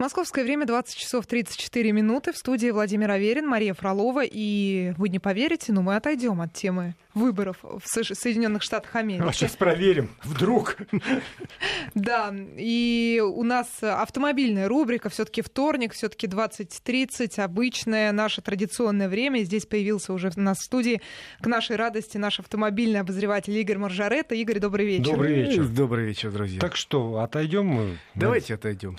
Московское время 20 часов 34 минуты. В студии Владимир Аверин, Мария Фролова. И вы не поверите, но мы отойдем от темы выборов в Соединенных Штатах Америки. А сейчас проверим, вдруг. Да, и у нас автомобильная рубрика, все-таки вторник, все-таки 20.30, обычное наше традиционное время. Здесь появился уже у нас в студии, к нашей радости, наш автомобильный обозреватель Игорь Маржаретта. Игорь, добрый вечер. Добрый вечер. Добрый вечер, друзья. Так что, отойдем мы? Давайте отойдем.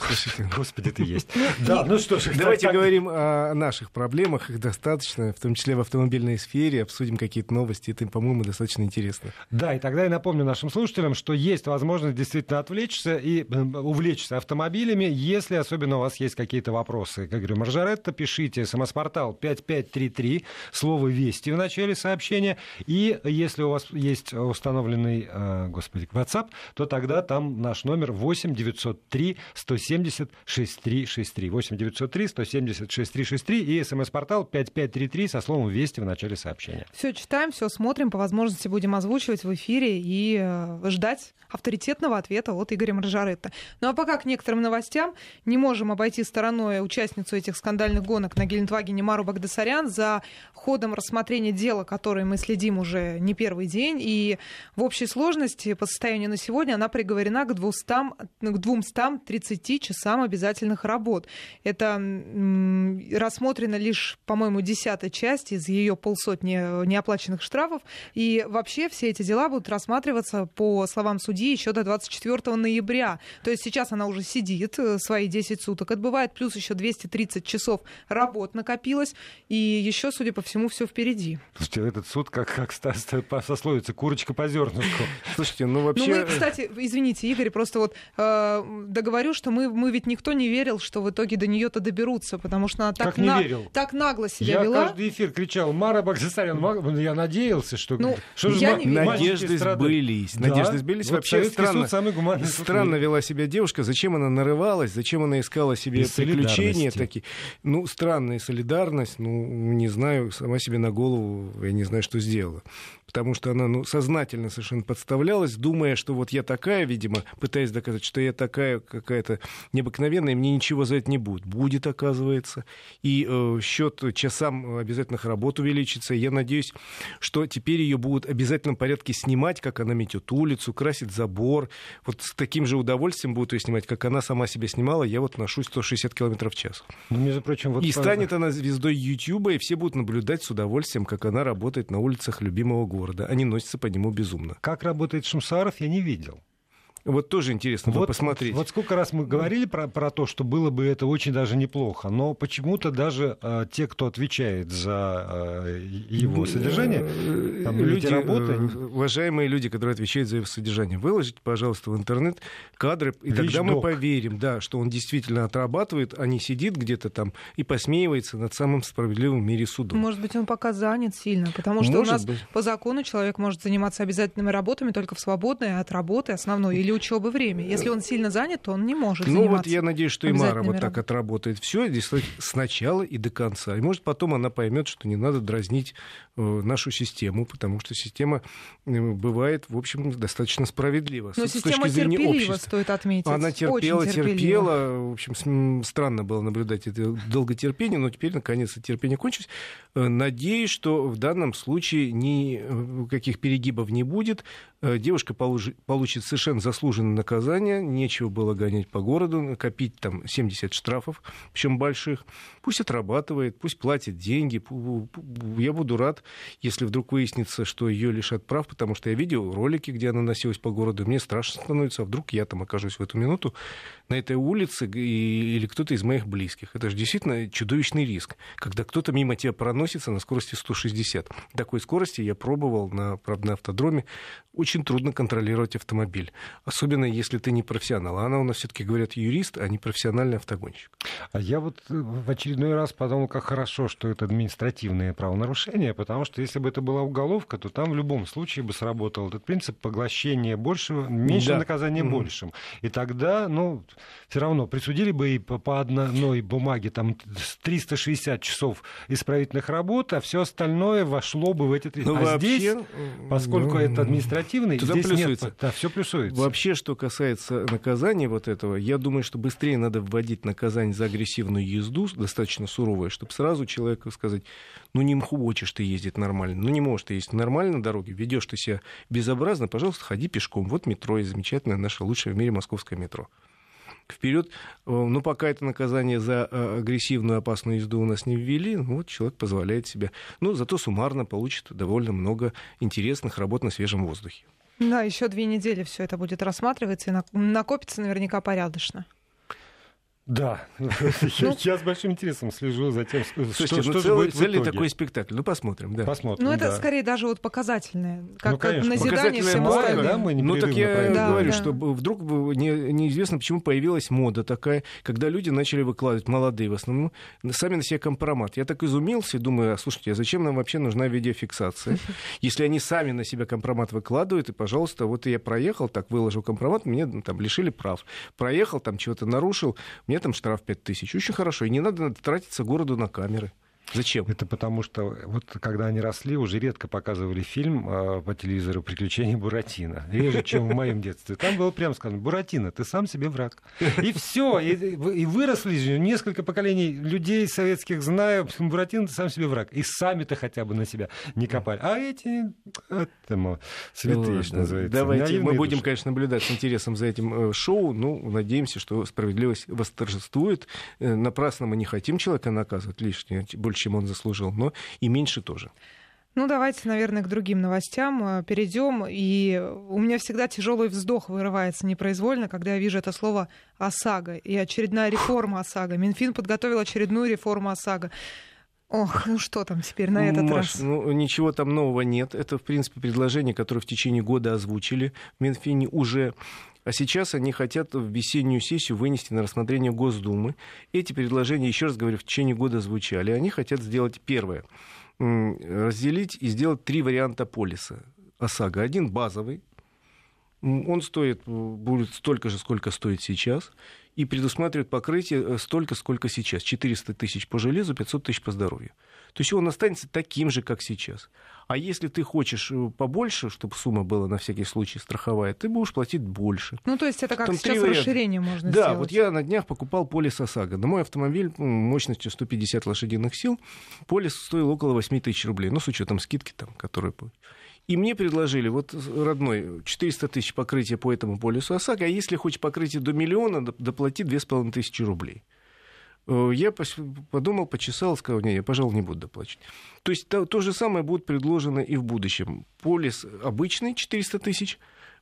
Господи, это есть. Да, ну что ж. Давайте говорим о наших проблемах, их достаточно, в том числе в автомобильной сфере, обсудим какие-то новости это, по-моему, достаточно интересно. Да, и тогда я напомню нашим слушателям, что есть возможность действительно отвлечься и э, увлечься автомобилями, если особенно у вас есть какие-то вопросы. Как говорю, Маржаретта, пишите смс-портал 5533, слово «Вести» в начале сообщения, и если у вас есть установленный, э, господи, WhatsApp, то тогда там наш номер 8 903 170 6363. 8 903 170 6363 и смс-портал 5533 со словом «Вести» в начале сообщения. Все читаем, все смотрим посмотрим, по возможности будем озвучивать в эфире и э, ждать авторитетного ответа от Игоря Маржаретта. Ну а пока к некоторым новостям не можем обойти стороной участницу этих скандальных гонок на Гелендвагене Мару Багдасарян за ходом рассмотрения дела, которое мы следим уже не первый день. И в общей сложности по состоянию на сегодня она приговорена к 200, к 230 часам обязательных работ. Это рассмотрена лишь, по-моему, десятая часть из ее полсотни э, неоплаченных штрафов. И вообще все эти дела будут рассматриваться, по словам судьи, еще до 24 ноября. То есть сейчас она уже сидит, э, свои 10 суток отбывает, плюс еще 230 часов работ накопилось, и еще, судя по всему, все впереди. Слушайте, этот суд как, как сословится, курочка по зернышку. Слушайте, ну вообще... Ну, мы, кстати, извините, Игорь, просто вот э, договорю, что мы, мы ведь никто не верил, что в итоге до нее-то доберутся, потому что она так, на... верил? так нагло себя я вела. Я каждый эфир кричал, Мара Багдасарян, я надеялся, что... Ну, что я же не надежды сбылись. Да? Надежды сбылись. Вот Вообще странно, самый странно вела себя девушка. Зачем она нарывалась? Зачем она искала себе Без приключения такие? Ну, странная солидарность. Ну, не знаю, сама себе на голову, я не знаю, что сделала потому что она ну, сознательно совершенно подставлялась, думая, что вот я такая, видимо, пытаясь доказать, что я такая какая-то необыкновенная, и мне ничего за это не будет. Будет, оказывается. И э, счет часам обязательных работ увеличится. Я надеюсь, что теперь ее будут в обязательном порядке снимать, как она метет улицу, красит забор. Вот с таким же удовольствием будут ее снимать, как она сама себя снимала. Я вот ношу 160 км в час. Ну, между прочим, вот и станет она звездой Ютьюба, и все будут наблюдать с удовольствием, как она работает на улицах любимого города. Они носятся по нему безумно. Как работает Шумсаров, я не видел. Вот тоже интересно вот, посмотреть. Вот сколько раз мы говорили про, про то, что было бы это очень даже неплохо, но почему-то даже э, те, кто отвечает за э, его содержание, э, там, люди, работы... уважаемые люди, которые отвечают за его содержание, выложите, пожалуйста, в интернет кадры, и Вещь тогда мы поверим, да, что он действительно отрабатывает, а не сидит где-то там и посмеивается над самым справедливым в мире судом. Может быть, он пока занят сильно, потому что может у нас быть. по закону человек может заниматься обязательными работами только в свободное от работы основной или учебы время. Если он сильно занят, то он не может ну, вот я надеюсь, что и Мара вот так отработает все сначала и до конца. И может потом она поймет, что не надо дразнить э, нашу систему, потому что система э, бывает, в общем, достаточно справедлива. Но с, система с точки терпелива, стоит отметить. Она терпела, терпела. В общем, странно было наблюдать это долготерпение, но теперь, наконец, терпение кончилось. Э, надеюсь, что в данном случае никаких перегибов не будет. Девушка получит совершенно заслуженную заслуженное наказание, нечего было гонять по городу, копить там 70 штрафов, причем больших. Пусть отрабатывает, пусть платит деньги. Я буду рад, если вдруг выяснится, что ее лишат прав, потому что я видел ролики, где она носилась по городу, мне страшно становится, а вдруг я там окажусь в эту минуту на этой улице или кто-то из моих близких. Это же действительно чудовищный риск, когда кто-то мимо тебя проносится на скорости 160. Такой скорости я пробовал на, правда, на автодроме. Очень трудно контролировать автомобиль особенно если ты не профессионал. А она у нас все-таки говорят юрист, а не профессиональный автогонщик. А я вот э, в очередной раз подумал, как хорошо, что это административное правонарушение, потому что если бы это была уголовка, то там в любом случае бы сработал этот принцип поглощения большего, меньше да. наказания mm-hmm. большим. И тогда, ну, все равно присудили бы и по одной бумаге там 360 часов исправительных работ, а все остальное вошло бы в эти 300. Ну, а вообще, здесь, поскольку ну, это административный, здесь нет, да, все плюсуется Вообще, что касается наказания вот этого, я думаю, что быстрее надо вводить наказание за агрессивную езду, достаточно суровое, чтобы сразу человеку сказать, ну не хочешь ты ездить нормально, ну не можешь ты ездить нормально на дороге, ведешь ты себя безобразно, пожалуйста, ходи пешком. Вот метро, и замечательное наше лучшее в мире московское метро вперед. Ну, пока это наказание за э, агрессивную опасную езду у нас не ввели, ну, вот человек позволяет себе. Ну, зато суммарно получит довольно много интересных работ на свежем воздухе. Да, еще две недели все это будет рассматриваться и накопится наверняка порядочно. Да, ну, я с большим интересом слежу за тем, что, что, ну, же будет целый такой спектакль. Ну, посмотрим, да. Посмотрим, Ну, это да. скорее даже вот показательное, как, ну, конечно, назидание всем остальным. Да, мы ну, так я да, говорю, да. что вдруг не, неизвестно, почему появилась мода такая, когда люди начали выкладывать, молодые в основном, сами на себе компромат. Я так изумился и думаю, а слушайте, а зачем нам вообще нужна видеофиксация? Если они сами на себя компромат выкладывают, и, пожалуйста, вот я проехал, так выложил компромат, мне там лишили прав. Проехал, там чего-то нарушил, мне там штраф 5000. Очень хорошо. И не надо тратиться городу на камеры. Зачем? Это потому что вот когда они росли, уже редко показывали фильм э, по телевизору «Приключения Буратино». Реже, чем в моем детстве. Там было прямо сказано «Буратино, ты сам себе враг». И все. И, и выросли несколько поколений людей советских, знаю, Буратино, ты сам себе враг. И сами-то хотя бы на себя не копали. А эти, это, святые, ну, что называется. Давайте, мы будем, души. конечно, наблюдать с интересом за этим э, шоу. Ну, надеемся, что справедливость восторжествует. Э, напрасно мы не хотим человека наказывать лишнее, больше чем он заслужил, но и меньше тоже. Ну, давайте, наверное, к другим новостям э, перейдем. И у меня всегда тяжелый вздох вырывается непроизвольно, когда я вижу это слово ОСАГО и очередная реформа ОСАГО. Минфин подготовил очередную реформу ОСАГО. Ох, ну что там теперь на этот Маш, раз? Ну, ничего там нового нет. Это, в принципе, предложение, которое в течение года озвучили в Минфине уже. А сейчас они хотят в весеннюю сессию вынести на рассмотрение Госдумы. Эти предложения, еще раз говорю, в течение года звучали. Они хотят сделать первое. Разделить и сделать три варианта полиса ОСАГО. Один базовый, он стоит, будет столько же, сколько стоит сейчас, и предусматривает покрытие э, столько, сколько сейчас. 400 тысяч по железу, 500 тысяч по здоровью. То есть он останется таким же, как сейчас. А если ты хочешь э, побольше, чтобы сумма была на всякий случай страховая, ты будешь платить больше. Ну, то есть это как Там сейчас расширение можно да, сделать. Да, вот я на днях покупал полис ОСАГО. На мой автомобиль мощностью 150 лошадиных сил полис стоил около 8 тысяч рублей. Ну, с учетом скидки там, которые... И мне предложили, вот, родной, 400 тысяч покрытия по этому полису ОСАГО, а если хочешь покрытие до миллиона, доплати 2500 рублей. Э, я подумал, почесал, сказал, не, я, пожалуй, не буду доплачивать. То есть то, то же самое будет предложено и в будущем. Полис обычный 400 тысяч,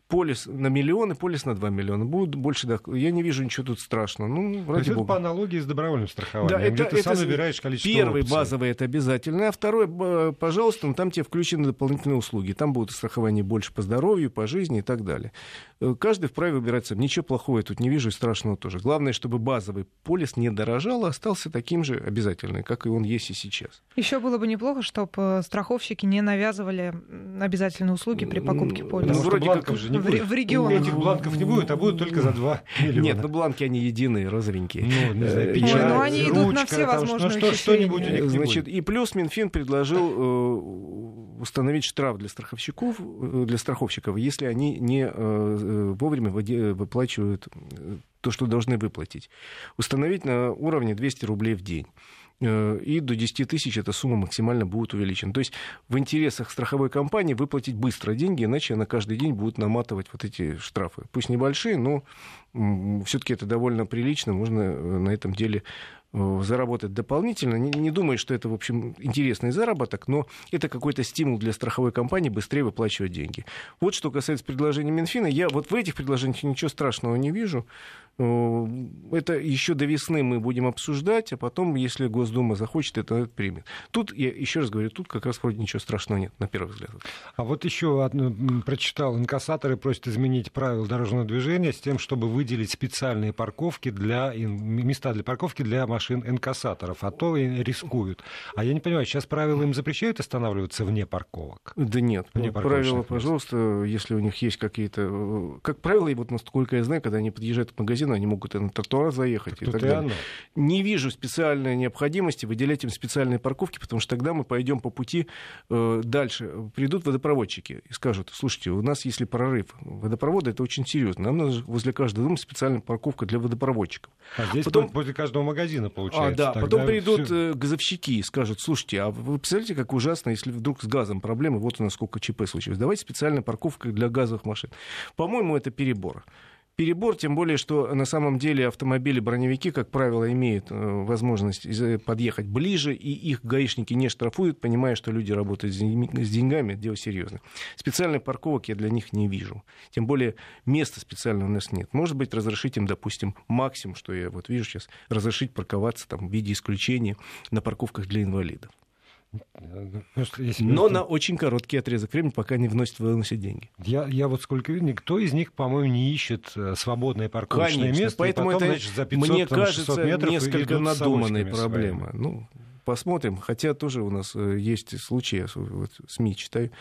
полис на миллион и полис на 2 миллиона. Будут больше доход. Я не вижу ничего тут страшного. Ну, ради То есть бога. это по аналогии с добровольным страхованием, да, это, где ты это, сам выбираешь количество Первый опций. базовый это обязательно, а второй, пожалуйста, ну, там тебе включены дополнительные услуги. Там будут страхования больше по здоровью, по жизни и так далее. Э, каждый вправе выбирать сам. Ничего плохого я тут не вижу и страшного тоже. Главное, чтобы базовый полис не дорожал, а остался таким же обязательным, как и он есть и сейчас. Еще было бы неплохо, чтобы э, страховщики не навязывали обязательные услуги при покупке полиса. Ну, вроде как же не в, в регионах. Этих бланков не будет, а будут только за 2 миллиона. Нет, ну бланки они единые, розовенькие. Ну, не знаю, э, печать, ну, они ручка, идут на все возможные что, что-нибудь у них Значит, И плюс Минфин предложил э, установить штраф для страховщиков, для страховщиков, если они не э, вовремя выплачивают то, что должны выплатить. Установить на уровне 200 рублей в день. Э, и до 10 тысяч эта сумма максимально будет увеличена. То есть в интересах страховой компании выплатить быстро деньги, иначе она каждый день будет наматывать вот эти штрафы. Пусть небольшие, но все-таки это довольно прилично, можно э, на этом деле заработать дополнительно. Не, не думаю, что это, в общем, интересный заработок, но это какой-то стимул для страховой компании быстрее выплачивать деньги. Вот что касается предложений Минфина. Я вот в этих предложениях ничего страшного не вижу. Э, это еще до весны мы будем обсуждать, а потом, если Госдума захочет, это примет. Тут, я еще раз говорю, тут как раз вроде ничего страшного нет, на первый взгляд. А вот еще одно, прочитал, инкассаторы просят изменить правила дорожного движения с тем, чтобы выделить специальные парковки для, места для парковки для машин машин инкассаторов, а то и рискуют. А я не понимаю, сейчас правила им запрещают останавливаться вне парковок? Да нет. Вне правила, пожалуйста, если у них есть какие-то... Э, как правило, и вот насколько я знаю, когда они подъезжают к магазину, они могут и на тротуар заехать. Так и так далее. Не вижу специальной необходимости выделять им специальные парковки, потому что тогда мы пойдем по пути э, дальше. Придут водопроводчики и скажут, слушайте, у нас если прорыв водопровода, это очень серьезно. Нам нужно возле каждого дома специальная парковка для водопроводчиков. А здесь потом... возле каждого магазина получается. А, да, тогда потом придут все... Э, газовщики и скажут, слушайте, а вы представляете, как ужасно, если вдруг с газом проблемы, вот у нас сколько ЧП случилось. Давайте специальная парковка для газовых машин. По-моему, это перебор перебор, тем более, что на самом деле автомобили-броневики, как правило, имеют э, возможность подъехать ближе, и их гаишники не штрафуют, понимая, что люди работают с деньгами, дело серьезное. Специальных парковок я для них не вижу. Тем более, места специального у нас нет. Может быть, разрешить им, допустим, максимум, что я вот вижу сейчас, разрешить парковаться там, в виде исключения на парковках для инвалидов. Но на очень короткий отрезок времени, пока не вносят выносят деньги. Я, я вот сколько видел, никто из них, по-моему, не ищет э, свободное парковочное Конечно, место. Поэтому потом, это, значит, за 500, мне кажется, метров несколько надуманная проблема. Ну, посмотрим. Хотя тоже у нас э, есть случаи, вот СМИ читаю,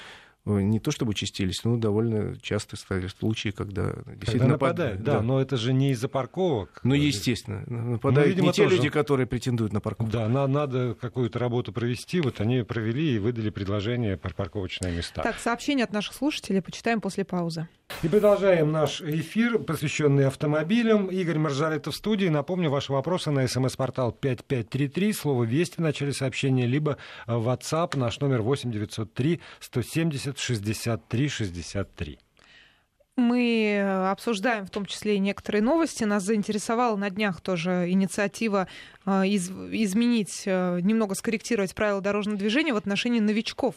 не то чтобы чистились, но довольно часто стали случаи, когда действительно нападают. Да, да, но это же не из-за парковок. Ну, естественно. Нападают ну, видимо, не те тоже... люди, которые претендуют на парковку. Да, на, надо какую-то работу провести. Вот они провели и выдали предложение про парковочные места. Так, сообщение от наших слушателей почитаем после паузы. И продолжаем наш эфир, посвященный автомобилям. Игорь Маржарета в студии. Напомню, ваши вопросы на смс-портал 5533, слово «Вести» в начале сообщения, либо в WhatsApp, наш номер 8903 170 63 63. Мы обсуждаем в том числе и некоторые новости. Нас заинтересовала на днях тоже инициатива э, из, изменить, э, немного скорректировать правила дорожного движения в отношении новичков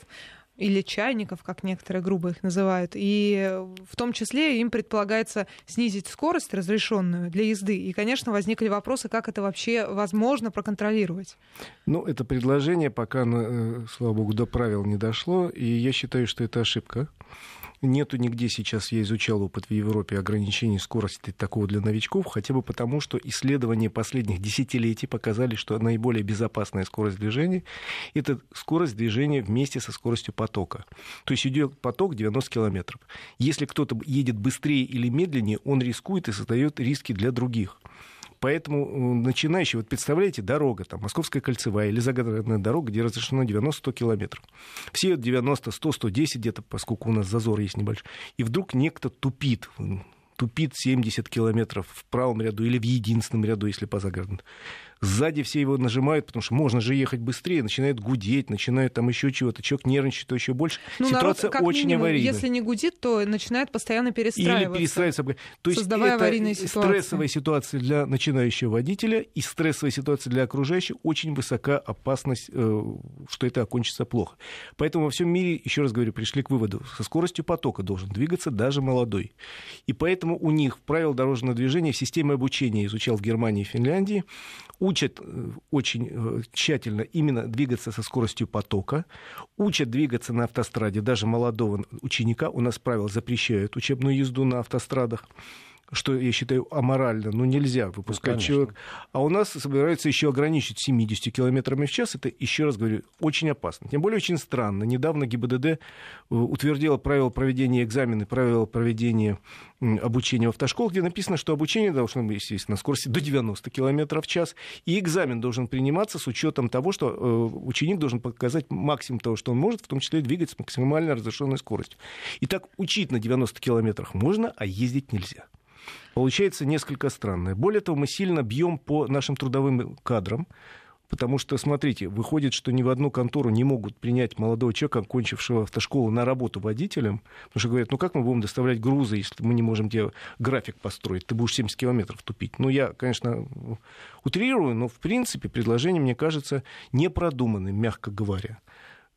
или чайников, как некоторые грубо их называют. И в том числе им предполагается снизить скорость разрешенную для езды. И, конечно, возникли вопросы, как это вообще возможно проконтролировать. Ну, это предложение пока, э, слава богу, до правил не дошло. И я считаю, что это ошибка. Нету нигде сейчас, я изучал опыт в Европе, ограничений скорости такого для новичков, хотя бы потому, что исследования последних десятилетий показали, что наиболее безопасная скорость движения — это скорость движения вместе со скоростью потока. То есть идет поток 90 километров. Если кто-то едет быстрее или медленнее, он рискует и создает риски для других. Поэтому э, начинающий, вот представляете, дорога, там, Московская кольцевая или загородная дорога, где разрешено 90-100 километров. Все 90, 100, 110 где-то, поскольку у нас зазор есть небольшой. И вдруг некто тупит, тупит 70 километров в правом ряду или в единственном ряду, если по загородному. Сзади все его нажимают, потому что можно же ехать быстрее, начинает гудеть, начинает там еще чего-то. Человек нервничает, еще больше. Ну, Ситуация народ, очень минимум, аварийная. Если не гудит, то начинает постоянно перестраиваться. Или перестраиваться. То есть создавая это аварийные ситуации. стрессовая ситуация для начинающего водителя и стрессовая ситуация для окружающих. Очень высока опасность, э, что это окончится плохо. Поэтому во всем мире, еще раз говорю, пришли к выводу, со скоростью потока должен двигаться даже молодой. И поэтому у них правила дорожного движения в системе обучения изучал в Германии и Финляндии учат э, очень э, тщательно именно двигаться со скоростью потока, учат двигаться на автостраде даже молодого ученика. У нас правила запрещают учебную езду на автострадах что я считаю аморально, ну нельзя выпускать ну, человека. А у нас собираются еще ограничить 70 километрами в час. Это, еще раз говорю, очень опасно. Тем более очень странно. Недавно ГИБДД э, утвердила правила проведения экзамена, правила проведения обучения в автошколах, где написано, что обучение должно быть, естественно, на скорости до 90 км в час, и экзамен должен приниматься с учетом того, что э, ученик должен показать максимум того, что он может, в том числе двигаться с максимально разрешенной скоростью. Итак, учить на 90 километрах можно, а ездить нельзя получается несколько странное. Более того, мы сильно бьем по нашим трудовым кадрам, Потому что, смотрите, выходит, что ни в одну контору не могут принять молодого человека, окончившего автошколу, на работу водителем. Потому что говорят, ну как мы будем доставлять грузы, если мы не можем тебе график построить? Ты будешь 70 километров тупить. Ну, я, конечно, утрирую, но, в принципе, предложение, мне кажется, непродуманным, мягко говоря.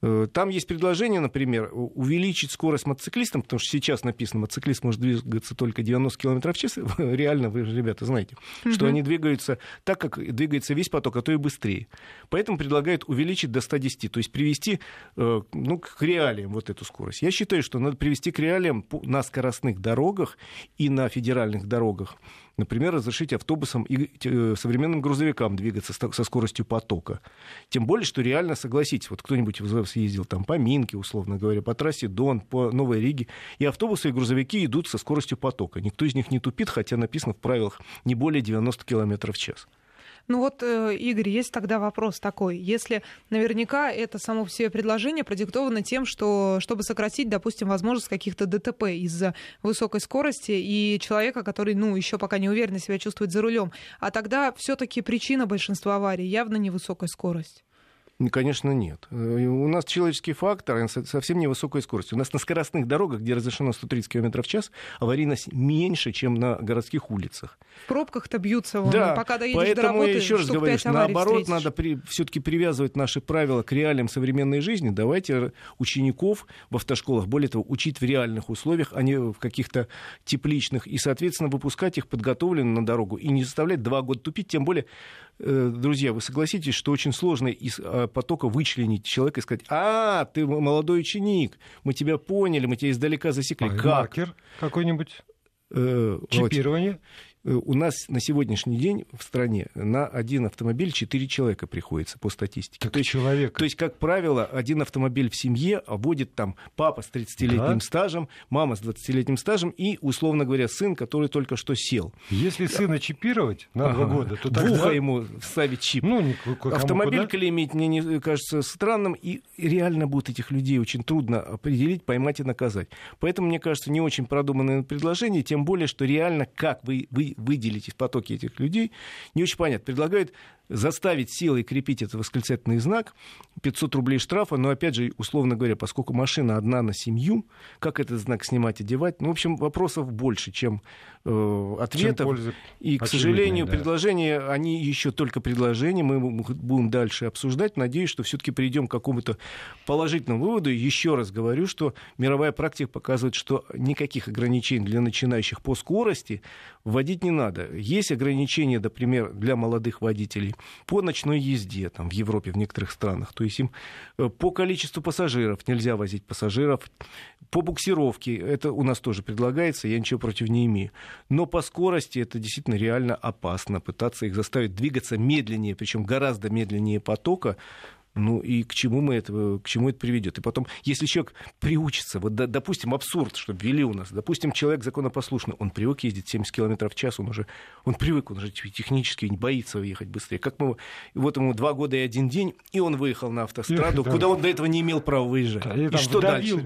Э, там есть предложение, например, увеличить скорость мотоциклистам, потому что сейчас написано, мотоциклист может двигаться только 90 км в час. Реально, вы же, ребята, знаете, угу. что они двигаются так, как двигается весь поток, а то и быстрее. Поэтому предлагают увеличить до 110, то есть привести э, ну, к реалиям вот эту скорость. Я считаю, что надо привести к реалиям на скоростных дорогах и на федеральных дорогах например, разрешить автобусам и э, современным грузовикам двигаться со скоростью потока. Тем более, что реально, согласитесь, вот кто-нибудь из вас ездил там по Минке, условно говоря, по трассе Дон, по Новой Риге, и автобусы и грузовики идут со скоростью потока. Никто из них не тупит, хотя написано в правилах не более 90 км в час. Ну вот, э, Игорь, есть тогда вопрос такой. Если наверняка это само в себе предложение продиктовано тем, что чтобы сократить, допустим, возможность каких-то ДТП из-за высокой скорости и человека, который, ну, еще пока не уверенно себя чувствует за рулем, а тогда все-таки причина большинства аварий явно не высокая скорость. Конечно, нет. Э, у нас человеческий фактор совсем невысокая скорость. У нас на скоростных дорогах, где разрешено 130 км в час, аварийность меньше, чем на городских улицах. В пробках-то бьются, вон, да, пока доедешь поэтому до работы, я еще раз говорю, что наоборот, встретишь. надо при, все-таки привязывать наши правила к реалиям современной жизни. Давайте учеников в автошколах, более того, учить в реальных условиях, а не в каких-то тепличных, и, соответственно, выпускать их подготовленными на дорогу и не заставлять два года тупить, тем более Э, друзья, вы согласитесь, что очень сложно из потока вычленить человека и сказать, а, ты молодой ученик, мы тебя поняли, мы тебя издалека засекли. А, как? Маркер какой-нибудь? Э, Чипирование? Э, у нас на сегодняшний день в стране на один автомобиль 4 человека приходится по статистике. Так то, есть, человек. то есть, как правило, один автомобиль в семье водит там папа с 30-летним да. стажем, мама с 20-летним стажем и, условно говоря, сын, который только что сел. Если сына чипировать на ага. года, то тогда... В ухо ему вставить чип. Ну, Автомобиль куда? клеймить мне не кажется странным, и реально будет этих людей очень трудно определить, поймать и наказать. Поэтому, мне кажется, не очень продуманное предложение, тем более, что реально как вы, вы выделить из потоки этих людей, не очень понятно. Предлагают заставить силой крепить этот восклицательный знак, 500 рублей штрафа, но, опять же, условно говоря, поскольку машина одна на семью, как этот знак снимать, одевать, ну, в общем, вопросов больше, чем э, ответов. Чем и, к сожалению, да. предложения, они еще только предложения, мы будем дальше обсуждать. Надеюсь, что все-таки придем к какому-то положительному выводу. Еще раз говорю, что мировая практика показывает, что никаких ограничений для начинающих по скорости вводить не надо. Есть ограничения, например, для молодых водителей по ночной езде там, в Европе, в некоторых странах. То есть им э, по количеству пассажиров нельзя возить пассажиров, по буксировке это у нас тоже предлагается, я ничего против не имею. Но по скорости это действительно реально опасно, пытаться их заставить двигаться медленнее, причем гораздо медленнее потока, ну и к чему, мы это, к чему это приведет? И потом, если человек приучится, вот, допустим, абсурд, чтобы ввели у нас, допустим, человек законопослушный, он привык ездить 70 км в час, он уже, он привык, он уже технически не боится ехать быстрее. Как мы, вот ему два года и один день, и он выехал на автостраду, куда он до этого не имел права выезжать. и, что дальше?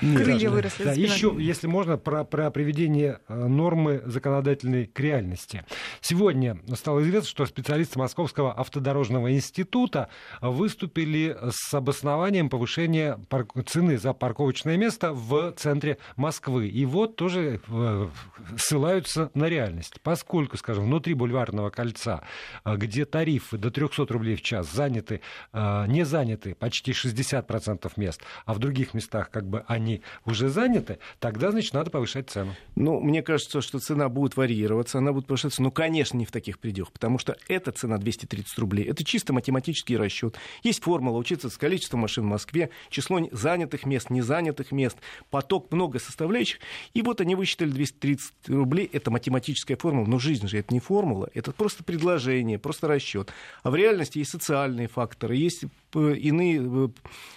Крылья выросли. Еще, если можно, про, про приведение э, нормы законодательной к реальности. Сегодня стало известно, что специалисты Московского автодорожного института института выступили с обоснованием повышения цены за парковочное место в центре Москвы. И вот тоже э, ссылаются на реальность. Поскольку, скажем, внутри бульварного кольца, э, где тарифы до 300 рублей в час заняты, э, не заняты почти 60% мест, а в других местах как бы они уже заняты, тогда, значит, надо повышать цену. Ну, мне кажется, что цена будет варьироваться, она будет повышаться, ну, конечно, не в таких пределах, потому что эта цена 230 рублей, это чисто математически математический расчет. Есть формула учиться с количеством машин в Москве, число занятых мест, незанятых мест, поток, много составляющих. И вот они высчитали 230 рублей. Это математическая формула. Но жизнь же это не формула, это просто предложение, просто расчет. А в реальности есть социальные факторы, есть э, иные э,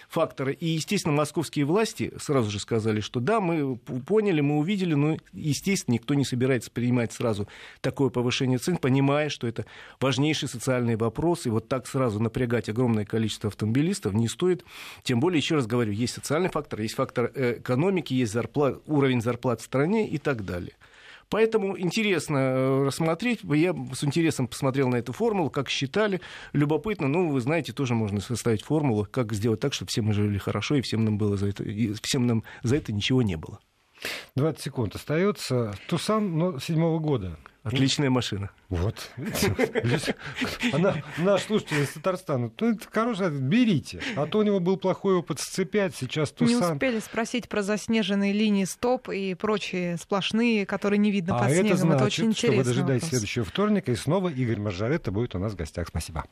факторы. И, естественно, московские власти сразу же сказали, что да, мы поняли, мы увидели, но, естественно, никто не собирается принимать сразу такое повышение цен, понимая, что это важнейший социальный вопрос, и вот так сразу напрягать огромное количество автомобилистов не стоит. Тем более, еще раз говорю, есть социальный фактор, есть фактор э, экономики, есть зарплат, уровень зарплат в стране и так далее. Поэтому интересно э, рассмотреть. Я с интересом посмотрел на эту формулу, как считали. Любопытно. Ну, вы знаете, тоже можно составить формулу, как сделать так, чтобы все мы жили хорошо, и всем нам, было за это, и всем нам за это ничего не было. 20 секунд остается. Тусан, но седьмого года. Отличная машина. Вот. Она, наш слушатель из Татарстана. Ну, это хорошая, берите. А то у него был плохой опыт сцепять, сейчас Тусан. Не успели спросить про заснеженные линии стоп и прочие сплошные, которые не видно а под снегом. Это, значит, это очень интересно. что вы дожидаетесь следующего вторника, и снова Игорь Маржаретта будет у нас в гостях. Спасибо.